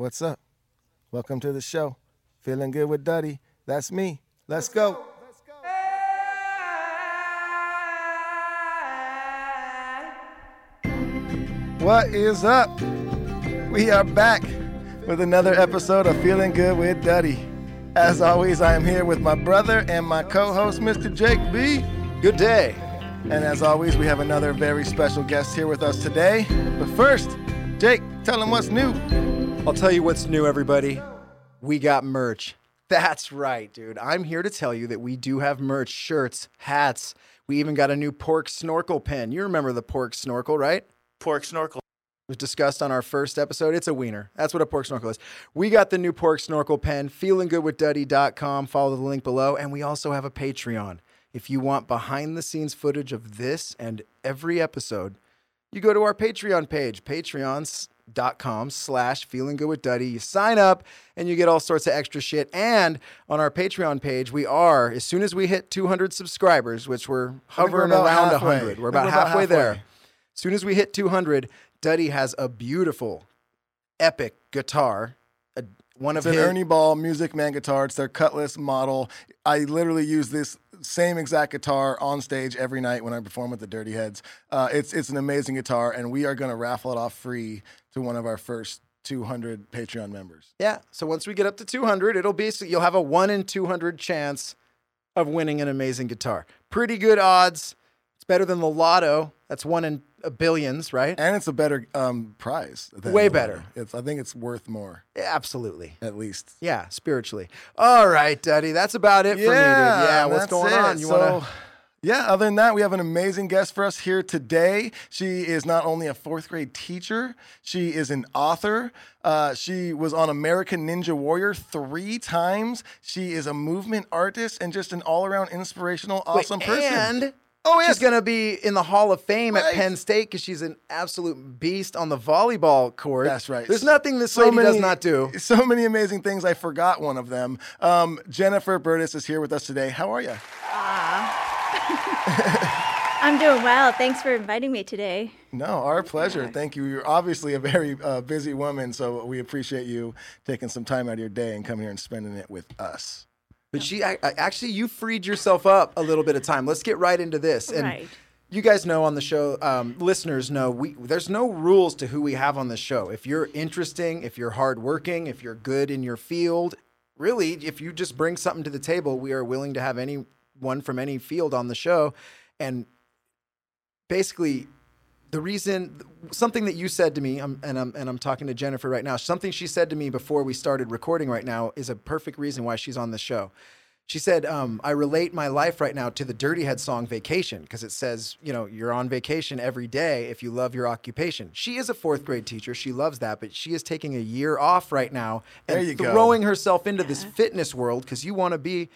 what's up? Welcome to the show. Feeling good with Duddy. That's me. Let's go. What is up? We are back with another episode of Feeling Good with Duddy. As always, I am here with my brother and my co host, Mr. Jake B. Good day. And as always, we have another very special guest here with us today. But first, Jake, tell them what's new. I'll tell you what's new, everybody. We got merch. That's right, dude. I'm here to tell you that we do have merch shirts, hats. We even got a new pork snorkel pen. You remember the pork snorkel, right? pork snorkel. It was discussed on our first episode. It's a wiener. That's what a pork snorkel is. We got the new pork snorkel pen, feelinggoodwithduddy.com. Follow the link below. And we also have a Patreon. If you want behind the scenes footage of this and every episode, you go to our Patreon page, patreons.com slash feeling good with Duddy. You sign up and you get all sorts of extra shit. And on our Patreon page, we are, as soon as we hit 200 subscribers, which we're hovering around halfway. 100, we're about we're halfway there. As soon as we hit 200, Duddy has a beautiful, epic guitar. A, one of It's an Ernie Ball Music Man guitar. It's their Cutlass model. I literally use this same exact guitar on stage every night when I perform with the Dirty Heads. Uh, it's it's an amazing guitar, and we are going to raffle it off free to one of our first 200 Patreon members. Yeah. So once we get up to 200, it'll be so you'll have a 1 in 200 chance of winning an amazing guitar. Pretty good odds. Better than the lotto. That's 1 in a billions, right? And it's a better um, prize. than Way better. It's I think it's worth more Absolutely. at least. Yeah, spiritually. All right, Duddy. That's about it for me, dude. Yeah, what's going it. on? You so, want to Yeah, other than that, we have an amazing guest for us here today. She is not only a fourth grade teacher, she is an author. Uh, she was on American Ninja Warrior three times. She is a movement artist and just an all around inspirational, awesome person. And Oh, yes. she's going to be in the Hall of Fame Right. at Penn State because she's an absolute beast on the volleyball court. That's right. There's nothing this lady does not do. So many amazing things. I forgot one of them. Um, Jennifer Burdis is here with us today. How are you? I'm doing well. Thanks for inviting me today. No, our pleasure. Thank you. You're obviously a very uh, busy woman, so we appreciate you taking some time out of your day and coming here and spending it with us. But she I, I- actually, you freed yourself up a little bit of time. Let's get right into this. And Right. you guys know on the show, um, listeners know, we there's no rules to who we have on the show. If you're interesting, if you're hardworking, if you're good in your field, really, if you just bring something to the table, we are willing to have anyone from any field on the show. And basically, the reason something that you said to me, um, and I'm and I'm talking to Jennifer right now. Something she said to me before we started recording right now is a perfect reason why she's on the show. She said, um, "I relate my life right now to the Dirty Head song "Vacation" because it says, you know, you're on vacation every day if you love your occupation." She is a fourth grade teacher; she loves that, but she is taking a year off right now and There you go. throwing herself into this fitness world because you want to be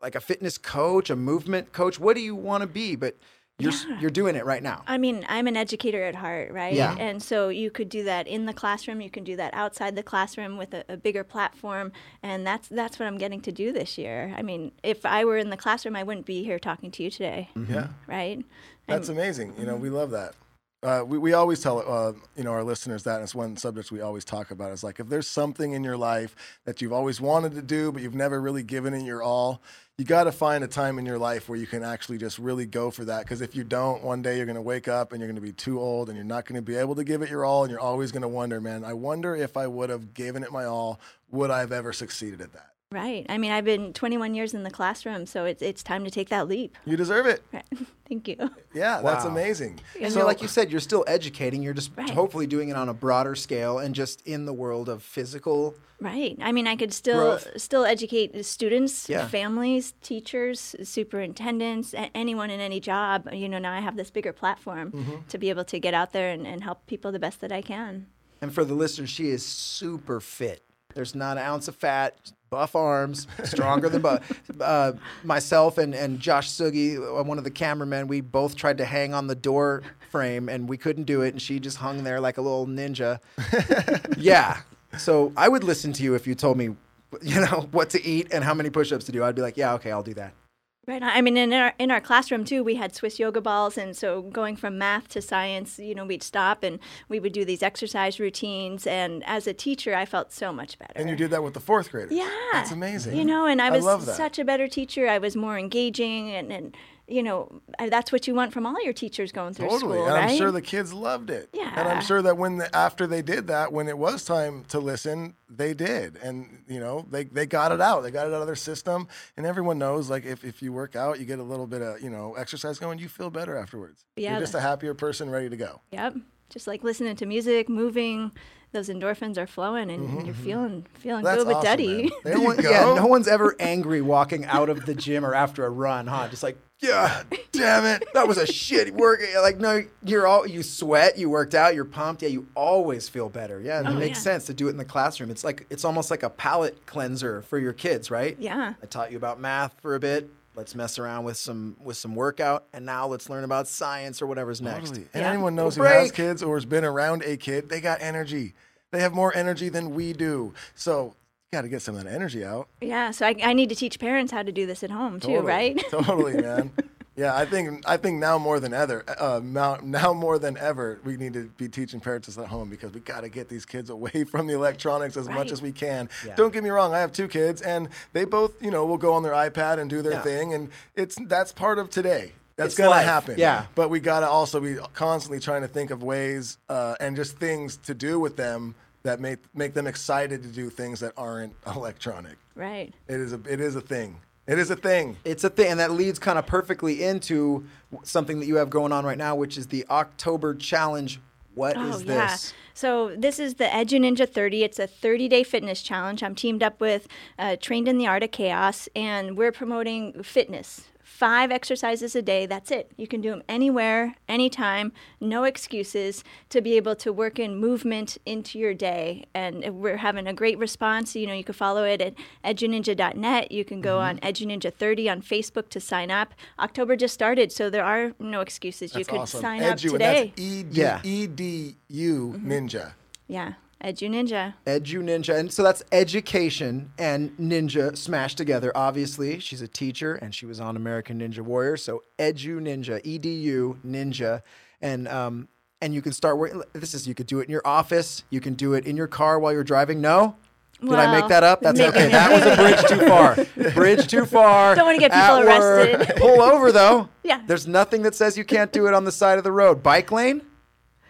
like a fitness coach, a movement coach. What do you want to be? But you're s you're doing it right now. I mean, I'm an educator at heart, right? Yeah. And so you could do that in the classroom. You can do that outside the classroom with a, a bigger platform, and that's that's what I'm getting to do this year. I mean, if I were in the classroom, I wouldn't be here talking to you today, mm-hmm. Yeah, right? that's amazing. You know, we love that. Uh, we, we always tell uh, you know our listeners that and it's one subject we always talk about. is like if there's something in your life that you've always wanted to do but you've never really given it your all, you got to find a time in your life where you can actually just really go for that. Because if you don't, one day you're going to wake up and you're going to be too old and you're not going to be able to give it your all, and you're always going to wonder, man, I wonder if I would have given it my all, would I have ever succeeded at that? Right. I mean, I've been 21 years in the classroom, so it's it's time to take that leap. You deserve it. Right. Thank you. Yeah, that's amazing. And So- like you said, you're still educating. You're just Right. hopefully doing it on a broader scale and just in the world of physical. Right. I mean, I could still Growth. still educate students, Yeah. families, teachers, superintendents, a- anyone in any job. You know, now I have this bigger platform Mm-hmm. to be able to get out there and, and help people the best that I can. And for the listeners, she is super fit. There's not an ounce of fat, buff arms, stronger than buff. Uh, myself and, and Josh Sugi, uh, one of the cameramen, we both tried to hang on the door frame and we couldn't do it. And she just hung there like a little ninja. yeah. So I would listen to you if you told me, you know, what to eat and how many push-ups to do. I'd be like, yeah, okay, I'll do that. Right. I mean, in our in our classroom too, we had Swiss yoga balls, and so going from math to science, you know, we'd stop and we would do these exercise routines. And as a teacher, I felt so much better. And you did that with the fourth graders. Yeah, That's amazing. You know, and I I was that. such a better teacher. I was more engaging, and, and you know, that's what you want from all your teachers going through Totally, school, and right? I'm sure the kids loved it. Yeah. And I'm sure that when the, after they did that, when it was time to listen, they did, and you know they, they got it out. They got it out of their system, and everyone knows like if, if you work out, you get a little bit of you know exercise going, you feel better afterwards. Yeah, You're just a happier person, ready to go. Yep. Just like listening to music, moving, those endorphins are flowing, and you're feeling feeling Mm-hmm, That's good with awesome, Duddy. man. There you go. yeah, no one's ever angry walking out of the gym or after a run, huh? Just like, yeah, damn it, that was a shitty work. Eh, like, no, you're all you sweat, you worked out, you're pumped. Yeah, you always feel better. Yeah, and it Oh, makes yeah. sense to do it in the classroom. It's like it's almost like a palate cleanser for your kids, right? Yeah. I taught you about math for a bit. Let's mess around with some with some workout, and now let's learn about science or whatever's next. Totally. And Yeah. anyone knows who Break. has kids or has been around a kid, they got energy. They have more energy than we do. So you got to get some of that energy out. Yeah, so I, I need to teach parents how to do this at home too, right? totally, man. Yeah, I think I think now more than ever, uh, now, now more than ever, we need to be teaching parents this at home because we got to get these kids away from the electronics as much as we can. Yeah. Don't get me wrong, I have two kids, and they both, you know, will go on their iPad and do their Yeah. thing, and it's that's part of today. That's It's gonna life. happen. Yeah. But we gotta also be constantly trying to think of ways uh, and just things to do with them that make make them excited to do things that aren't electronic. right. It is a it is a thing. It is a thing. It's a thing, and that leads kind of perfectly into something that you have going on right now, which is the October Challenge. What is Oh, yeah. this? So this is the Edu Ninja 30. It's a 30-day fitness challenge. I'm teamed up with uh, Trained in the Art of Chaos, and we're promoting fitness. Five exercises a day. That's it. You can do them anywhere, anytime. No excuses to be able to work in movement into your day. And we're having a great response. You know, you can follow it at eduninja.net. You can go mm-hmm. on Eduninja 30 on Facebook to sign up. October just started, so there are no excuses. you could awesome. sign up today. And that's E D Yeah. E D U mm-hmm. Ninja. Yeah, Edu Ninja. Edu Ninja. And so that's education and ninja smashed together. Obviously, she's a teacher and she was on American Ninja Warrior. So Edu Ninja, E D U Ninja. And, um, and you can start working. This is, you could do it in your office. You can do it in your car while you're driving. No? Did I make that up? That's okay. That was a bridge too far. Bridge too far. Don't wanna get At people work. arrested. Pull over though. Yeah. There's nothing that says you can't do it on the side of the road. Bike lane?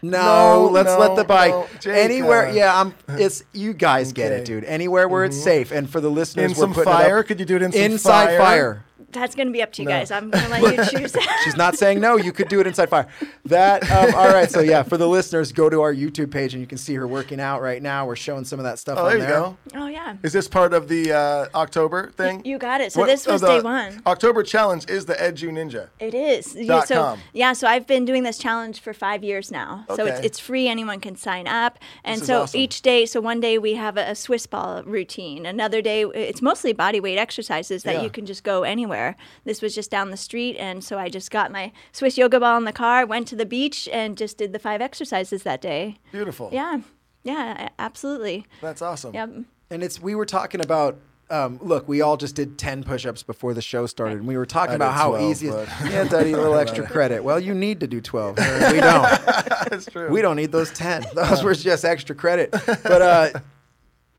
No, No, let's no, let the bike no. Anywhere. uh, yeah, I'm. It's you guys get it, dude. Anywhere where it's safe, and for the listeners, In some putting it up- fire? Could you do it in some inside fire? fire? That's going to be up to you guys. I'm going to let you choose. She's not saying no. You could do it inside fire. That um, all right. So yeah, for the listeners, go to our YouTube page and you can see her working out right now. We're showing some of that stuff Oh, on there you there. go. oh, yeah. Is this part of the uh, October thing? You got it. So What- this oh, was the day one. October challenge is the Edu Ninja. It is. You- Dot so com. yeah, so I've been doing this challenge for five years now. Okay. So it's it's free. Anyone can sign up. And is so awesome. each day, so one day we have a, a Swiss ball routine. Another day, it's mostly body weight exercises that Yeah. you can just go anywhere. This was just down the street, and so I just got my Swiss yoga ball in the car, went to the beach, and just did the five exercises that day. Beautiful. Yeah, yeah, absolutely. That's awesome. Yep. And it's we were talking about. Um, look, we all just did ten push-ups before the show started, and we were talking I about how 12, easy. but- It, yeah, Duddy, a little extra credit. Well, you need to do twelve. We don't. That's true. We don't need those 10. Those were just extra credit. But uh,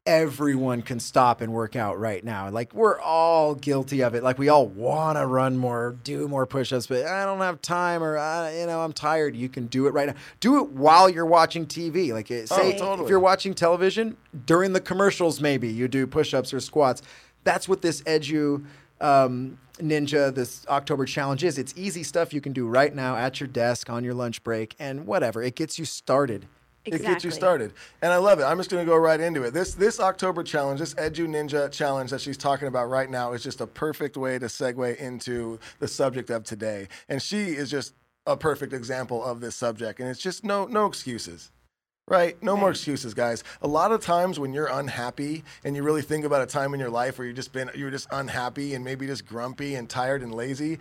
everyone can stop and work out right now. Like, we're all guilty of it. Like, we all want to run more, do more push ups, but I don't have time or, uh, you know, I'm tired. You can do it right now. Do it while you're watching TV. Like, uh, say totally. if you're watching television, during the commercials, maybe you do push ups or squats. That's what this Edu. Um, Ninja, this October challenge is. It's easy stuff you can do right now at your desk on your lunch break and whatever. It gets you started. It gets you started, and I love it. I'm just going to go right into it. This this October challenge, this Edu Ninja challenge that she's talking about right now, is just a perfect way to segue into the subject of today. And she is just a perfect example of this subject. And it's just no no excuses. Right? No more excuses, guys. A lot of times when you're unhappy and you really think about a time in your life where you just been you were just unhappy and maybe just grumpy and tired and lazy,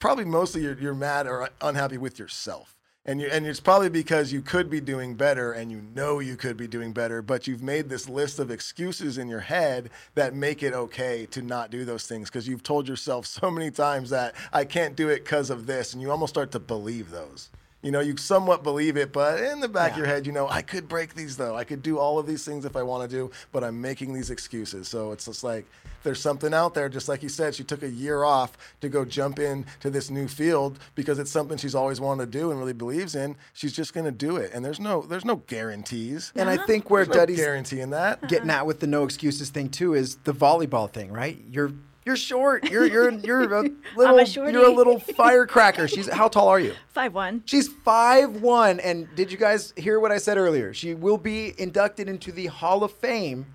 probably mostly you're, you're mad or unhappy with yourself. And you and it's probably because you could be doing better and you know you could be doing better, but you've made this list of excuses in your head that make it okay to not do those things because you've told yourself so many times that I can't do it because of this and you almost start to believe those. You know, you somewhat believe it, but in the back of your head, you know, I could break these though. I could do all of these things if I want to do, but I'm making these excuses. So it's just like there's something out there, just like you said, she took a year off to go jump in to this new field because it's something she's always wanted to do and really believes in. She's just gonna do it. And there's no there's no guarantees. And I uh-huh. think where There's no Duddy's guarantee in that. getting uh-huh. at with the no excuses thing too is the volleyball thing, right? You're you're short. You're you're you're a little shorty. you're a little firecracker. She's how tall are you? Five one. She's five one, and did you guys hear what I said earlier? She will be inducted into the Hall of Fame.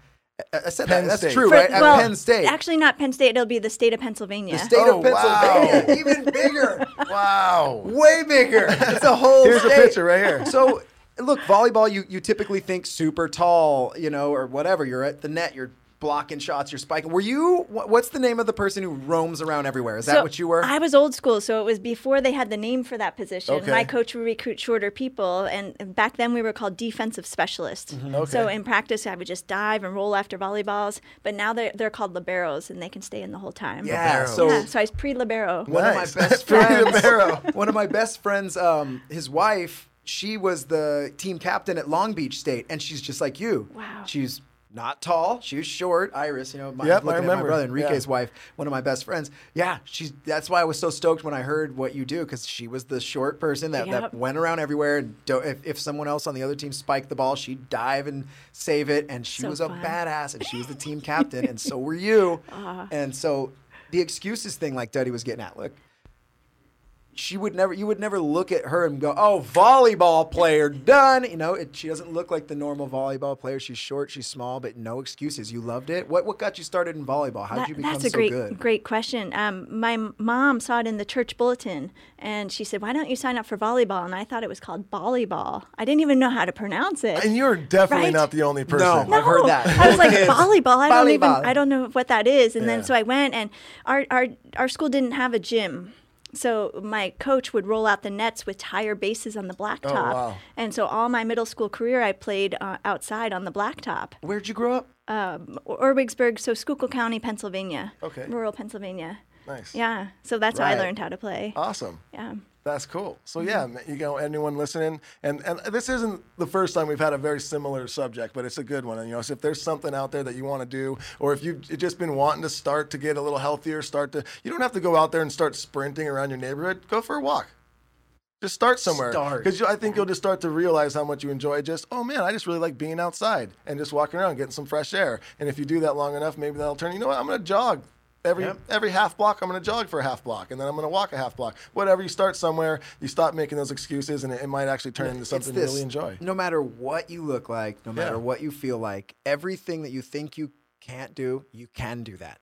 I I said Penn that. That's true, For- right? At well, Penn State, Actually, not Penn State. It'll be the state of Pennsylvania. the state Oh, of Pennsylvania, wow. even bigger, Wow. way bigger. It's a whole. Here's a picture right here. So, look, volleyball. You you typically think super tall, you know, or whatever. You're at the net. You're blocking shots. You're spiking. Were you? What's the name of the person who roams around everywhere? Is that what you were? I was old school, so it was before they had the name for that position. Okay. My coach would recruit shorter people, and and back then we were called defensive specialists. Mm-hmm. So in practice, I would just dive and roll after volleyballs. But now they're they're called liberos, and they can stay in the whole time. yeah. So. yeah. So I was pre-libero. One Nice. of my best Pretty friends. libero. one of my best friends, um, his wife, she was the team captain at Long Beach State, and she's just like you. Wow. She's not tall. She was short. Iris, you know, my, Yep, I looking at my brother Enrique's Yeah. wife, one of my best friends. Yeah, she's. That's why I was so stoked when I heard what you do because she was the short person that, that went around everywhere. And do, if, if someone else on the other team spiked the ball, she'd dive and save it. And she So was a badass, and she was the team captain, and so were you. Uh-huh. And so the excuses thing, like Duddy was getting at, look, she would never you would never look at her and go oh volleyball player done you know it, she doesn't look like the normal volleyball player she's short she's small but no excuses you loved it what what got you started in volleyball how did That- you become that's a so great, good great question. Um, my mom saw it in the church bulletin, and she said, "Why don't you sign up for volleyball?" And I thought it was called volleyball. I didn't even know how to pronounce it. And you're definitely Right? not the only person. No. I've heard that. I was like volleyball. I don't even. I don't know what that is. And Yeah. then so I went, and our our our school didn't have a gym. So my coach would roll out the nets with tire bases on the blacktop, wow. and so all my middle school career I played uh, outside on the blacktop. where'd you grow up Um, Orwigsburg, so Schuylkill County, Pennsylvania, Okay. rural Pennsylvania. Nice. Yeah, so that's how I learned how to play. Awesome. Yeah. That's cool. So mm-hmm. yeah, you know, anyone listening, and and this isn't the first time we've had a very similar subject, but it's a good one. And you know, so if there's something out there that you want to do, or if you've just been wanting to start to get a little healthier, start to, you don't have to go out there and start sprinting around your neighborhood. Go for a walk. Just start somewhere. Start. Because I think mm-hmm. you'll just start to realize how much you enjoy just, oh man, I just really like being outside and just walking around, getting some fresh air. And if you do that long enough, maybe that'll turn, you know what, I'm going to jog. Every Yep. every half block, I'm going to jog for a half block, and then I'm going to walk a half block. Whatever, you start somewhere, you stop making those excuses, and it, it might actually turn into It's something you really enjoy. no matter what you look like no matter Yeah. what you feel like everything that you think you can't do you can do that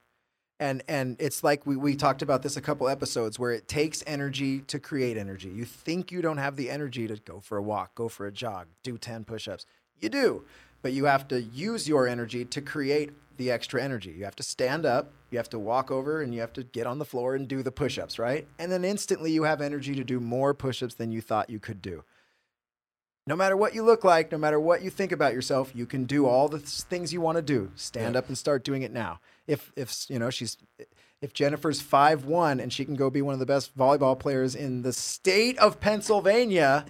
and and it's like we, we talked about this a couple episodes where it takes energy to create energy you think you don't have the energy to go for a walk go for a jog do 10 push-ups you do but you have to use your energy to create the extra energy you have to stand up you have to walk over and you have to get on the floor and do the push-ups right and then instantly you have energy to do more push-ups than you thought you could do no matter what you look like, no matter what you think about yourself, you can do all the things you want to do. Stand up and start doing it now. If if you know she's if Jennifer's five one and she can go be one of the best volleyball players in the state of Pennsylvania,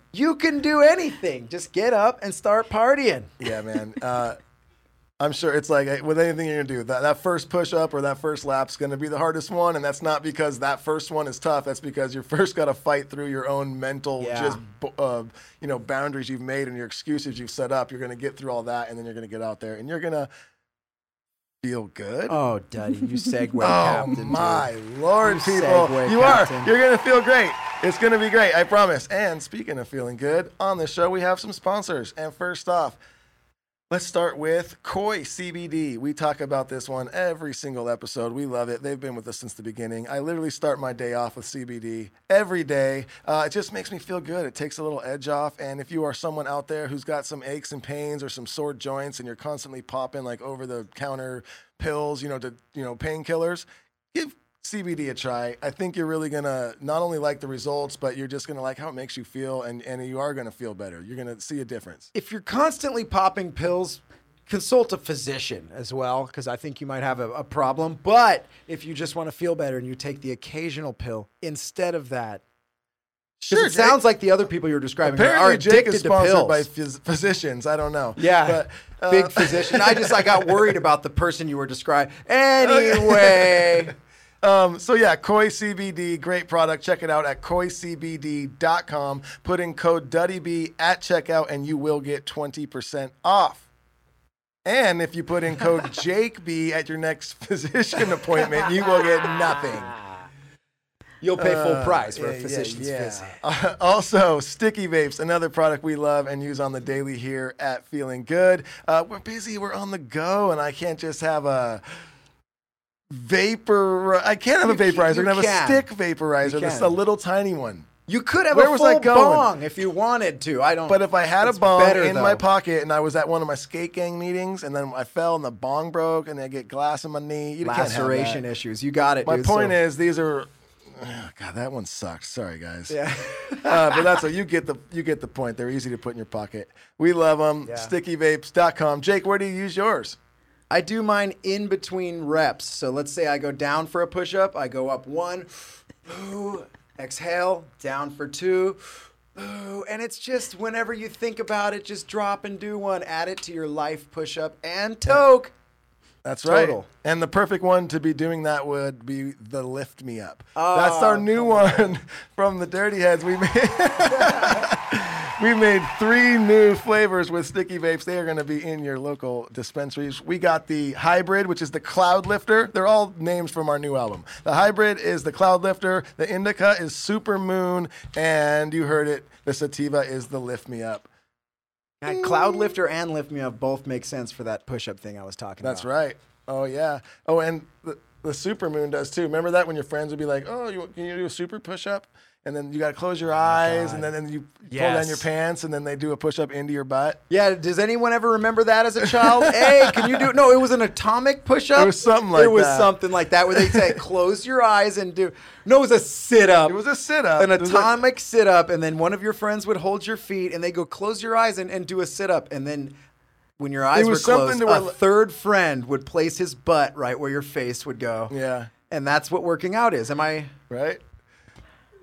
you can do anything. Just get up and start partying. Yeah, man. Uh, I'm sure it's like with anything you're gonna do, that, that first push up or that first lap's gonna be the hardest one, and that's not because that first one is tough. That's because you first got to fight through your own mental, Yeah. just uh, you know, boundaries you've made and your excuses you've set up. You're gonna get through all that, and then you're gonna get out there, and you're gonna feel good. Oh, Duddy, you segue, Oh Captain. dude. my lord, You people! you Captain. are. You're gonna feel great. It's gonna be great. I promise. And speaking of feeling good, on this show we have some sponsors. And first off, Let's start with Koi CBD. We talk about this one every single episode. We love it. They've been with us since the beginning. I literally start my day off with CBD every day. Uh, it just makes me feel good. It takes a little edge off. And if you are someone out there who's got some aches and pains or some sore joints and you're constantly popping like over the counter pills, you know, to you know painkillers, give CBD a try. I think you're really gonna not only like the results, but you're just gonna like how it makes you feel, and and you are gonna feel better. You're gonna see a difference. If you're constantly popping pills, consult a physician as well, because I think you might have a, a problem. But if you just want to feel better and you take the occasional pill instead of that, 'cause it Jake. sounds like the other people you're describing are Apparently, Jake addicted is to sponsored pills. by phys- physicians. I don't know. yeah, but, uh, big physician. I just I got worried about the person you were describing. Anyway. Um, so yeah, Koi CBD, great product. Check it out at koicbd.com. Put in code DuddyB at checkout and you will get 20% off. And if you put in code JakeB at your next physician appointment, you will get nothing. You'll pay full Uh, price for yeah, a yeah, physician's yeah. visit. Uh, also, Sticky Vapes, another product we love and use on the daily here at Feeling Good. Uh, we're busy, we're on the go, and I can't just have a vapor. I can't have a You can- vaporizer. I you can have a can. stick vaporizer. You This is can. a little tiny one. You could have Where a was full I going? bong if you wanted to. I don't. But if I had It's a bong better, in my though. pocket and I was at one of my skate gang meetings and then I fell and the bong broke and I get glass in my knee, you can't have laceration that. issues, you got it. My dude, point so- is, these are. God, that one sucked. Sorry, guys. yeah. uh, but that's what you get the you get the point. They're easy to put in your pocket. We love them. Stickyvapes.com. Jake, where do you use yours? I do mine in between reps. So let's say I go down for a push up, I go up one, ooh, exhale, down for two, ooh, and it's just whenever you think about it, just drop and do one. Add it to your life push up and toke. That's right. And the perfect one to be doing that would be the Lift Me Up. Oh, That's our new one from the Dirty Heads. We made we made three new flavors with sticky vapes. They are going to be in your local dispensaries. We got the hybrid, which is the Cloud Lifter. They're all names from our new album. The hybrid is the Cloud Lifter. The indica is Super Moon, and you heard it. The sativa is the Lift Me Up. God, Cloud Lifter and Lift Me Up both make sense for that push up thing I was talking That's about. That's right. Oh yeah. Oh, and the, the super moon does too. Remember that when your friends would be like, "Oh, you, can you do a super push up?" And then you got to close your oh eyes, and then, then you pull down your pants, and then they do a push up into your butt. Yeah, does anyone ever remember that as a child? hey, can you do it? No, it was an atomic push up. It was something like that. It was that. something like that where they say close your eyes and do No, it was a sit up. It was a sit up. an atomic sit up, and then one of your friends would hold your feet and they go close your eyes and, and do a sit up. And then when your eyes were closed, to a where- third friend would place his butt right where your face would go. Yeah. And that's what working out is. Am I Right.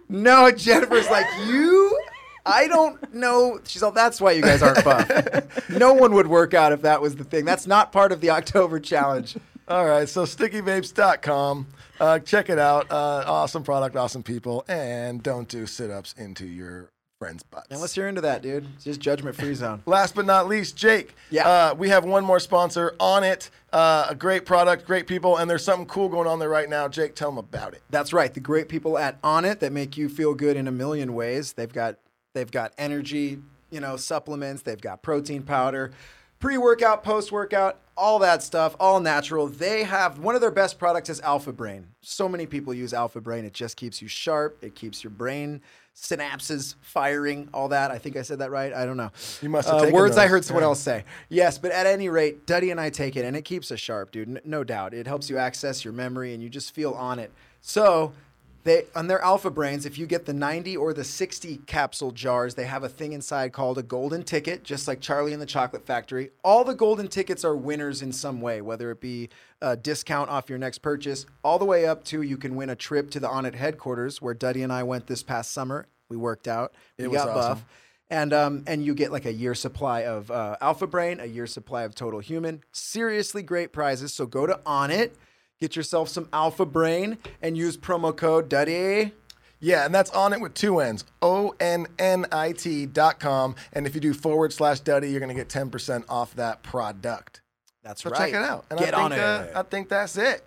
No, Jennifer's like, you? I don't know. She's all, that's why you guys aren't buff. no one would work out if that was the thing. That's not part of the October challenge. All right. So stickyvapes.com. Uh, check it out. Uh, awesome product, awesome people, and don't do sit ups into your friends' butts. Unless you're into that, dude. It's just judgment free zone. Last but not least, Jake. Yeah. Uh, we have one more sponsor Onnit. Uh, a great product, great people, and there's something cool going on there right now. Jake, tell them about it. That's right. The great people at Onnit that make you feel good in a million ways. They've got they've got energy, you know, supplements. They've got protein powder, pre-workout, post-workout, all that stuff, all natural. They have one of their best products is Alpha Brain. So many people use Alpha Brain. It just keeps you sharp. It keeps your brain synapses firing. All that. I think I said that right. I don't know. You must have Uh, words I heard someone Yeah. else say. Yes, but at any rate, Duddy and I take it, and it keeps us sharp, dude. N- no doubt. It helps you access your memory, and you just feel on it. So, they on their Alpha Brains, if you get the 90 or the 60 capsule jars, they have a thing inside called a golden ticket, just like Charlie and the Chocolate Factory. All the golden tickets are winners in some way, whether it be a discount off your next purchase, all the way up to you can win a trip to the Onnit headquarters, where Duddy and I went this past summer. We worked out. We It was got awesome. buff and um, and you get like a year supply of uh, Alpha Brain, a year supply of Total Human. Seriously great prizes. So go to Onnit, get yourself some Alpha Brain, and use promo code Duddy. Yeah, and that's Onnit with two N's. O N N I T dot com. And if you do forward slash Duddy, you're going to get 10% off that product. That's So right. check it out. And get I on think, it. uh, I think that's it.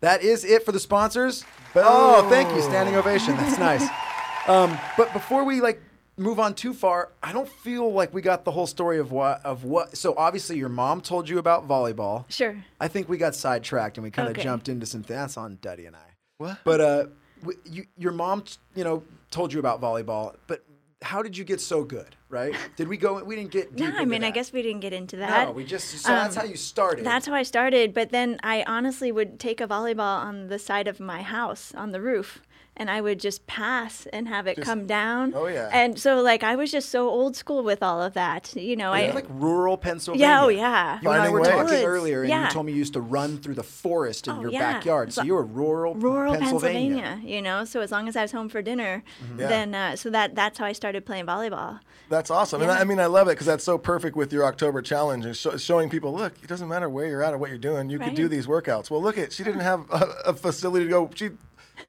That is it for the sponsors. Oh, thank you. Standing ovation. That's nice. Um, but before we like move on too far, I don't feel like we got the whole story of what of what. So obviously, your mom told you about volleyball. Sure. I think we got sidetracked and we kind of Okay. jumped into some. That's on Duddy and I. What? But uh, w- you, your mom, you know, told you about volleyball. But how did you get so good? Right? Did we go? We didn't get. Deep No, I into mean, I guess we didn't get into that. No, we just. So that's Um, how you started. That's how I started. But then I honestly would take a volleyball on the side of my house on the roof. And I would just pass and have it come down. oh, yeah. And so, like, I was just so old school with all of that. You know, I. like rural Pennsylvania. Yeah, oh, yeah. You and I Finding were ways. talking Woods, earlier, and you told me you used to run through the forest in Oh, your yeah. backyard. So So- you were rural, rural Pennsylvania. Pennsylvania. you know. So as long as I was home for dinner, Yeah. then uh, so that that's how I started playing volleyball. That's awesome. And I, I mean, I love it because that's so perfect with your October challenge and sho- showing people, look, it doesn't matter where you're at or what you're doing. You can do these workouts. Well, look at, she didn't have a, a facility to go. She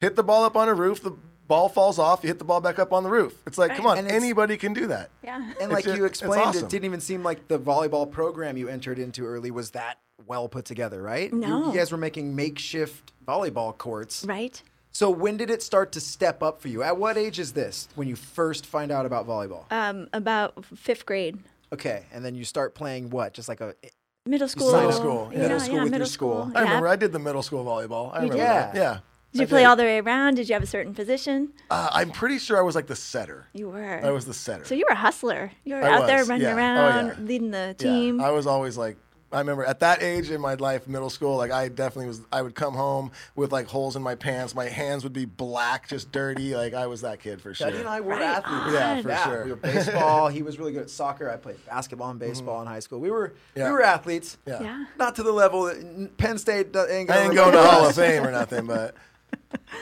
hit the ball up on a roof. The ball falls off. You hit the ball back up on the roof. It's like, come on, anybody can do that. Yeah. And It's like ju- you explained, awesome. it didn't even seem like the volleyball program you entered into early was that well put together, right? You- You, guys were making makeshift volleyball courts. Right. So when did it start to step up for you? At what age is this when you first find out about volleyball? Um, about fifth grade, okay, and then you start playing what? Just like a middle school. Middle school, yeah. Middle school yeah, with your school. school. I yeah. remember I did the middle school volleyball. I You remember did? that. Yeah. Did I you play all the way around? Did you have a certain position? Uh, I'm pretty sure I was like the setter. You were. I was the setter. So you were a hustler. You were I out there running yeah. Oh, around, yeah. leading the Yeah, team. I was always like, I remember at that age in my life, middle school, like I definitely was. I would come home with like holes in my pants. My hands would be black, just dirty. Like I was that kid for sure. Duddy and I were Right athletes. Yeah, for sure. We were baseball. he was really good at soccer. I played basketball and baseball in high school. We were Mm-hmm. Yeah. we were athletes. Yeah. yeah. Not to the level that Penn State do- ain't I gonna ain't going to Hall of Fame or nothing, but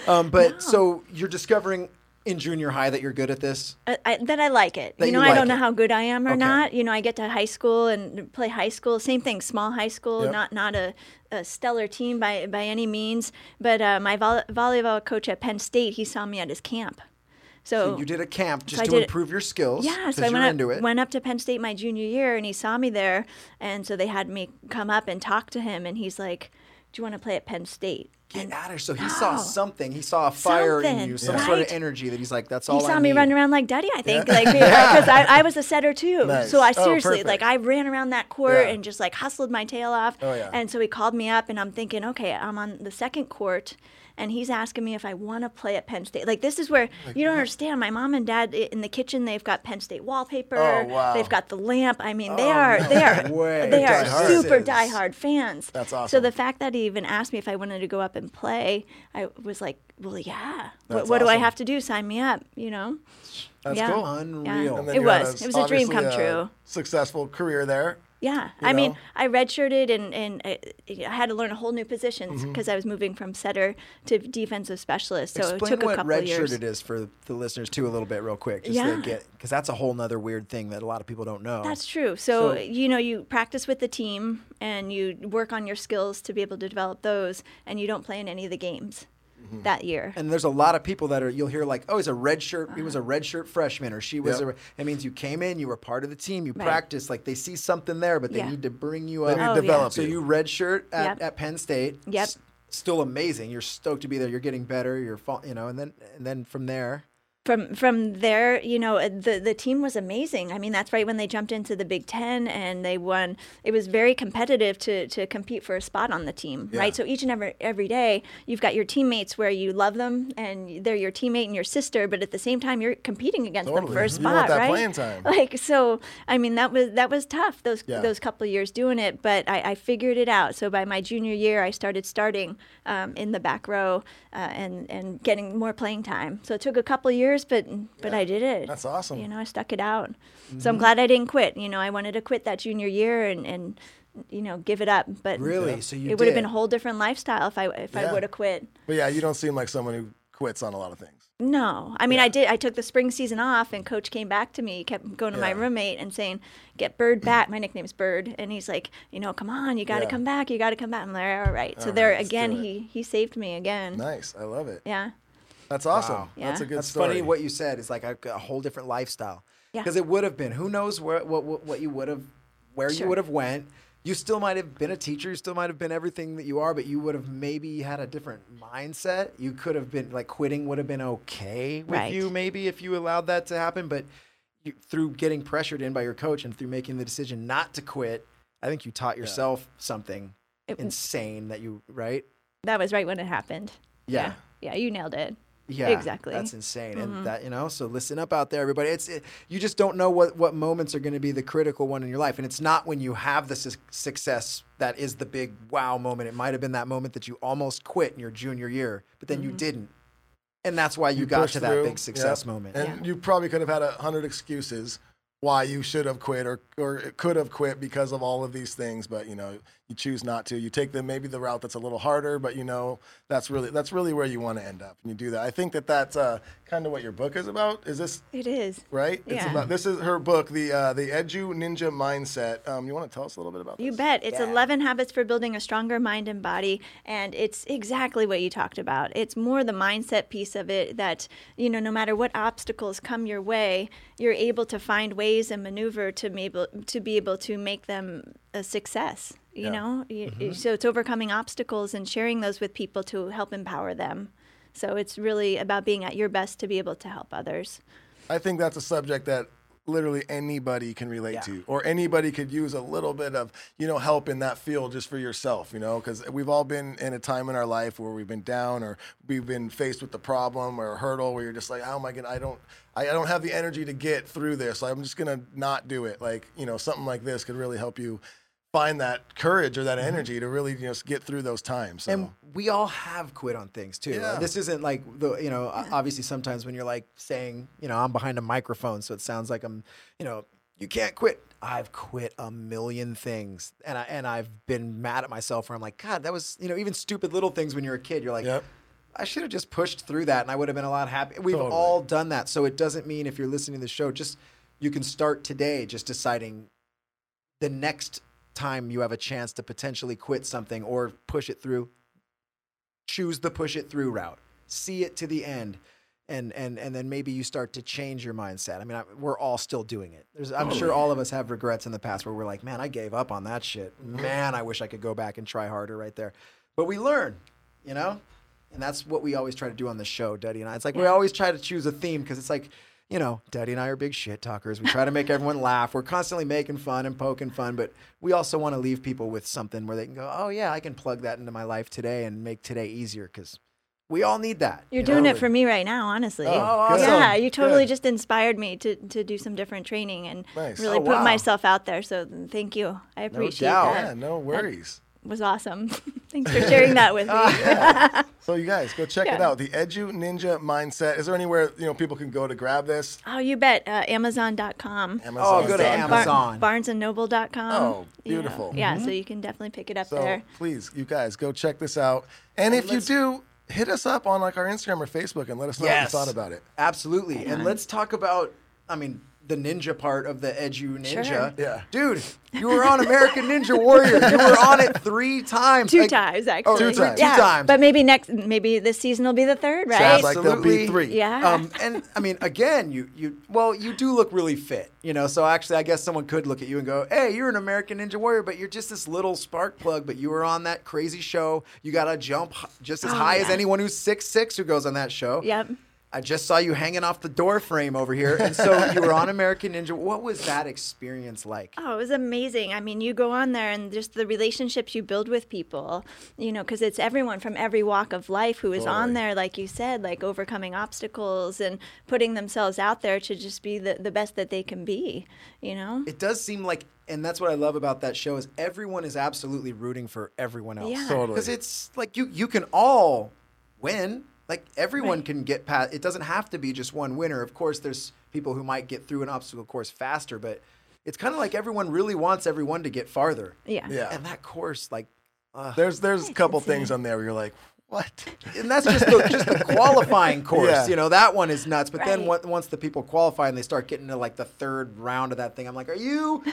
Um, but so you're discovering in junior high that you're good at this. I, I, that I like it. That you you know, I like don't know it. how good I am or Okay. not. You know, I get to high school and play high school. Same thing, small high school, Yep. not not a, a stellar team by by any means. But uh, my vol- volleyball coach at Penn State, he saw me at his camp. So, So you did a camp just I to improve your skills. Yeah, so I went up, went up to Penn State my junior year, and he saw me there, and so they had me come up and talk to him, and he's like, "Do you want to play at Penn State?" Get out of here. So he saw something. He saw a fire in you, some sort of energy that he's like, that's all He saw I me need. running around like Duddy, I think, like because I, I was a setter too. Nice. So I Oh, seriously, perfect. like, I ran around that court Yeah. and just like hustled my tail off. Oh, yeah. And so he called me up, and I'm thinking, okay, I'm on the second court, and he's asking me if I want to play at Penn State. Like this is where oh you don't understand. My mom and dad in the kitchen, they've got Penn State wallpaper. Oh, wow. They've got the lamp. I mean, they Oh, are they are way. they are Diehard. super This is- diehard fans. That's awesome. So the fact that he even asked me if I wanted to go up and play, I was like, well, yeah. What, That's what do I have to do? Sign me up. You know. that's Yeah. cool. Unreal. And then It was. It was a dream come true. Successful career there. Yeah, You I mean. I redshirted and and I, I had to learn a whole new positions Mm-hmm. because I was moving from setter to defensive specialist. So Explain it took a couple red of years. shirt it is for the listeners too, a little bit, real quick, Yeah. because that's a whole nother weird thing that a lot of people don't know. That's true. So, So- you know, you practice with the team and you work on your skills to be able to develop those, and you don't play in any of the games Mm-hmm. that year. and there's a lot of people that are you'll hear like, oh, he's a red shirt. He was a red shirt freshman, or she was. Yep. a That means you came in, you were part of the team, you Right. practiced. Like they see something there, but they Yeah. need to bring you up. need to Oh, yeah. develop So you. you red shirt at, Yep. at Penn State. Yep. S- still amazing. You're stoked to be there. You're getting better. You're fall, you know, and then and then from there. From from there, you know, uh, the the team was amazing. I mean, that's right when they jumped into the Big Ten and they won. It was very competitive to to compete for a spot on the team, Yeah. right? So each and every every day, you've got your teammates where you love them and they're your teammate and your sister, but at the same time, you're competing against them Totally. for a spot, right? Like so, I mean, that was that was tough those Yeah. those couple of years doing it, but I, I figured it out. So by my junior year, I started starting um, in the back row uh, and and getting more playing time. So it took a couple of years, but but I did it. That's awesome. You know, I stuck it out. So Mm-hmm. I'm glad I didn't quit. You know, I wanted to quit that junior year and and you know give it up, but Really? So you it would have been a whole different lifestyle if I if I would have quit. But yeah, you don't seem like someone who quits on a lot of things. No, I mean I did. I took the spring season off, and coach came back to me. He kept going to my roommate and saying, "Get Bird back." My nickname's Bird, and he's like, "You know, come on, you got to Yeah. come back. You got to come back." I'm like, "All right." So All there right, let's again, he he saved me again. Nice. I love it. Yeah, That's awesome. Wow. That's a Yeah. good That's story. funny what you said. It's like a, a whole different lifestyle. Yeah. Because it would have been. Who knows where what what, what you would have, where you would have went. You still might have been a teacher. You still might have been everything that you are, but you would have maybe had a different mindset. You could have been like quitting would have been okay with Right. you maybe if you allowed that to happen. But you, through getting pressured in by your coach and through making the decision not to quit, I think you taught yourself something It- insane that you right. That was right when it happened. Yeah. Yeah, you nailed it. Yeah, Exactly. That's insane, Mm-hmm. and that you know. So listen up out there, everybody. It's it, you just don't know what what moments are going to be the critical one in your life, and it's not when you have the su- success that is the big wow moment. It might have been that moment that you almost quit in your junior year, but then you Mm-hmm. didn't, and that's why you, got pushed to that through, big success yeah. moment. And you probably could have had a hundred excuses why you should have quit or or could have quit because of all of these things, but you know you choose not to. You take the maybe the route that's a little harder, but you know that's really that's really where you want to end up, and you do that. I think that that's uh, kind of what your book is about. Is this It is. right? It's Yeah. about this is her book, the uh, the Edu Ninja Mindset. Um, you want to tell us a little bit about You this? bet. It's 11 habits for building a stronger mind and body. And it's exactly what you talked about. It's more the mindset piece of it that, you know, no matter what obstacles come your way, you're able to find ways and maneuver to be able to, be able to make them a success. You Yeah. know, You- mm-hmm. so it's overcoming obstacles and sharing those with people to help empower them. So it's really about being at your best to be able to help others. I think that's a subject that literally anybody can relate to or anybody could use a little bit of you know help in that field just for yourself you know because we've all been in a time in our life where we've been down or we've been faced with the problem or a hurdle where you're just like oh my god i don't I, I don't have the energy to get through this so i'm just gonna not do it like you know something like this could really help you find that courage or that mm-hmm. energy to really you know get through those times so. And we all have quit on things too. Yeah. This isn't like the you know obviously sometimes when you're like saying you know I'm behind a microphone so it sounds like I'm you know you can't quit. I've quit a million things and I and I've been mad at myself where I'm like God that was you know even stupid little things when you're a kid you're like Yep. I should have just pushed through that and I would have been a lot happier. We've Totally. all done that. So it doesn't mean if you're listening to the show just you can start today just deciding the next time you have a chance to potentially quit something or push it through choose the push it through route. See it to the end and and and then maybe you start to change your mindset. I mean I, we're all still doing it. There's, i'm sure all of us have regrets in the past where we're like man i gave up on that shit. Man i wish i could go back and try harder right there. But we learn you know? And that's what we always try to do on the show Duddy and i. It's like we always try to choose a theme because it's like you know, Duddy and I are big shit talkers. We try to make everyone laugh. We're constantly making fun and poking fun, but we also want to leave people with something where they can go, "Oh yeah, I can plug that into my life today and make today easier." Because we all need that. You're you doing know? it for me right now, honestly. Oh, oh awesome. Yeah, you totally Good. just inspired me to, to do some different training and Nice. really Oh, put wow. myself out there. So thank you. I appreciate doubt. that. yeah no worries It was awesome. Thanks for sharing that with me. So you guys go check it out. The Edu Ninja Mindset. Is there anywhere you know people can go to grab this? oh, you bet. Uh, Amazon.com. Amazon. Oh, go to And Amazon. BarnesandNoble.com. Oh, Yeah. beautiful. Yeah, so you can definitely pick it up So there. please, you guys go check this out. And if you do, hit us up on like our Instagram or Facebook and let us know Yes. what you thought about it. Absolutely. And let's talk about, I mean, the ninja part of the Edu Ninja. Sure. Yeah. Dude, you were on American Ninja Warrior. You were on it three times. Two Like- times, actually. two times. Two times. But maybe next, maybe this season will be the third, right? Sounds like there'll be three. Yeah. Um, and I mean, again, you you well, you do look really fit, you know. So actually, I guess someone could look at you and go, "Hey, you're an American Ninja Warrior, but you're just this little spark plug. But you were on that crazy show. You got to jump just as Oh, high as anyone who's six six who goes on that show. Yep. I just saw you hanging off the door frame over here, and so you were on American Ninja. What was that experience like? Oh, it was amazing. I mean, you go on there and just the relationships you build with people, you know, because it's everyone from every walk of life who is Totally. on there, like you said, like overcoming obstacles and putting themselves out there to just be the, the best that they can be, you know? It does seem like, and that's what I love about that show is everyone is absolutely rooting for everyone else. Yeah. Totally. because it's like you you can all win. Like everyone Right. can get past. It doesn't have to be just one winner. Of course, there's people who might get through an obstacle course faster, but it's kind of like everyone really wants everyone to get farther. Yeah. Yeah. And that course, like, uh, There's there's a couple insane. things on there where you're like, what? and that's just the, just the qualifying course. Yeah. You know, that one is nuts. But then Right. on- once the people qualify and they start getting to like the third round of that thing, I'm like, are you?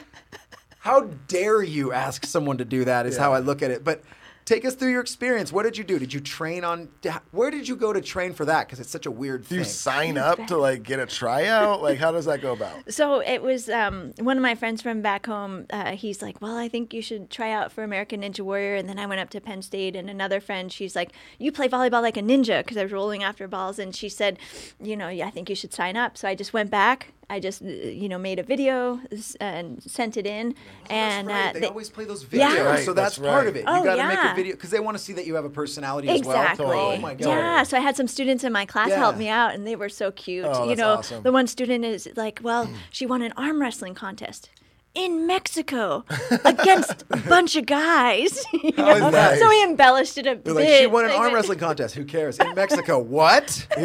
How dare you ask someone to do that? Is how I look at it. But take us through your experience. What did you do? Did you train on? Where did you go to train for that? Because it's such a weird Do thing. you sign up to like get a tryout? Like how does that go about? So it was um, one of my friends from back home. Uh, he's like, "Well, I think you should try out for American Ninja Warrior." And then I went up to Penn State, and another friend, she's like, "You play volleyball like a ninja," because I was rolling after balls, and she said, "You know, I think you should sign up." So I just went back I just uh, you know made a video and sent it in, and Right, uh, they, they- always play those videos, Yeah. Right, so that's, that's part right. of it. You Oh, got to make a video because they want to see that you have a personality as Exactly. well. Oh my god! Yeah, so I had some students in my class Yeah. help me out, and they were so cute. Oh, you that's know, awesome. the one student is like, well, she won an arm wrestling contest in Mexico against a bunch of guys. you know? that? So he embellished it a bit. like, she won an Like, arm wrestling contest. Who cares? In Mexico, what?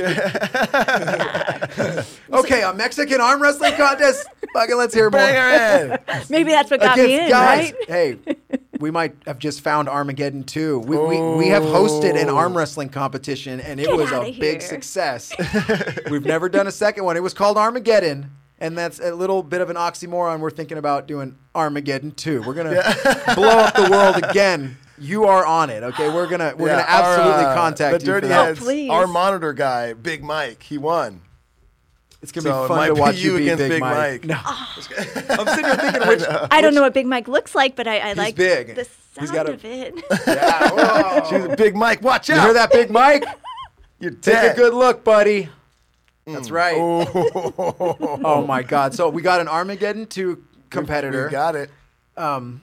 okay, a Mexican arm wrestling contest. Fucking let's hear more. Bring her in. Maybe that's what got Against me in, guys. right? Hey, we might have just found Armageddon 2. We, we, we have oh. hosted an arm wrestling competition, and it Get was a outta big success. We've never done a second one. It was called Armageddon. And that's a little bit of an oxymoron. We're thinking about doing Armageddon 2. We're gonna blow up the world again. You are on it, okay? We're gonna we're Yeah, gonna absolutely our, uh, contact the you. Dirty for that. Heads. please. Our monitor guy, Big Mike, he won. It's gonna So be fun might to watch you you beat against Big, Big Mike. Mike. No, I'm sitting here thinking which. I don't know what Big Mike looks like, but I, I like big. the He's sound got a- of it. Yeah, whoa. She's a Big Mike. Watch You out. hear that, Big Mike? You're Take a good look, buddy. That's right. Oh my God! So we got an Armageddon two competitor. We got it. um,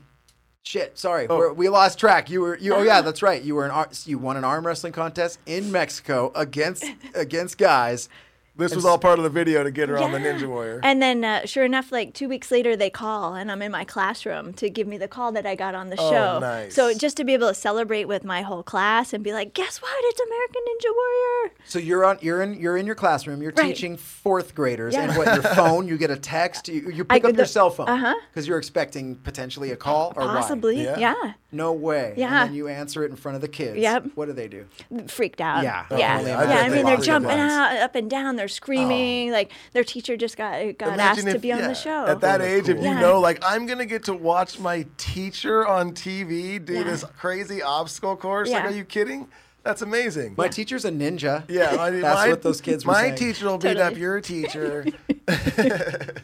shit. Sorry, We're, we lost track. You were you. Oh yeah, that's right. You were an you won an arm wrestling contest in Mexico against against guys. This was all part of the video to get her on the Ninja Warrior. And then, uh, sure enough, like two weeks later, they call, and I'm in my classroom to give me the call that I got on the Oh, show. nice. So just to be able to celebrate with my whole class and be like, guess what? It's American Ninja Warrior. So you're on you're in you're in your classroom. You're Right. teaching fourth graders, Yeah. and what your phone? You get a text. You, you pick I- up your cell phone uh-huh. because you're expecting potentially a call or why? Possibly, Yeah. yeah. No way. Yeah. And then you answer it in front of the kids. Yep. What do they do? Freaked out. Yeah, yeah, yeah. I bet I mean, they're jumping out, up and down. They're screaming. Like their teacher just got got Imagine asked to if- be on the show. At that Oh, age, if you Yeah. know, like, I'm going to get to watch my teacher on TV do Yeah. this crazy obstacle course. Like, are you kidding? That's amazing. My teacher's a ninja. yeah, my, that's my- what those kids were My saying. teacher will beat up Totally. your teacher.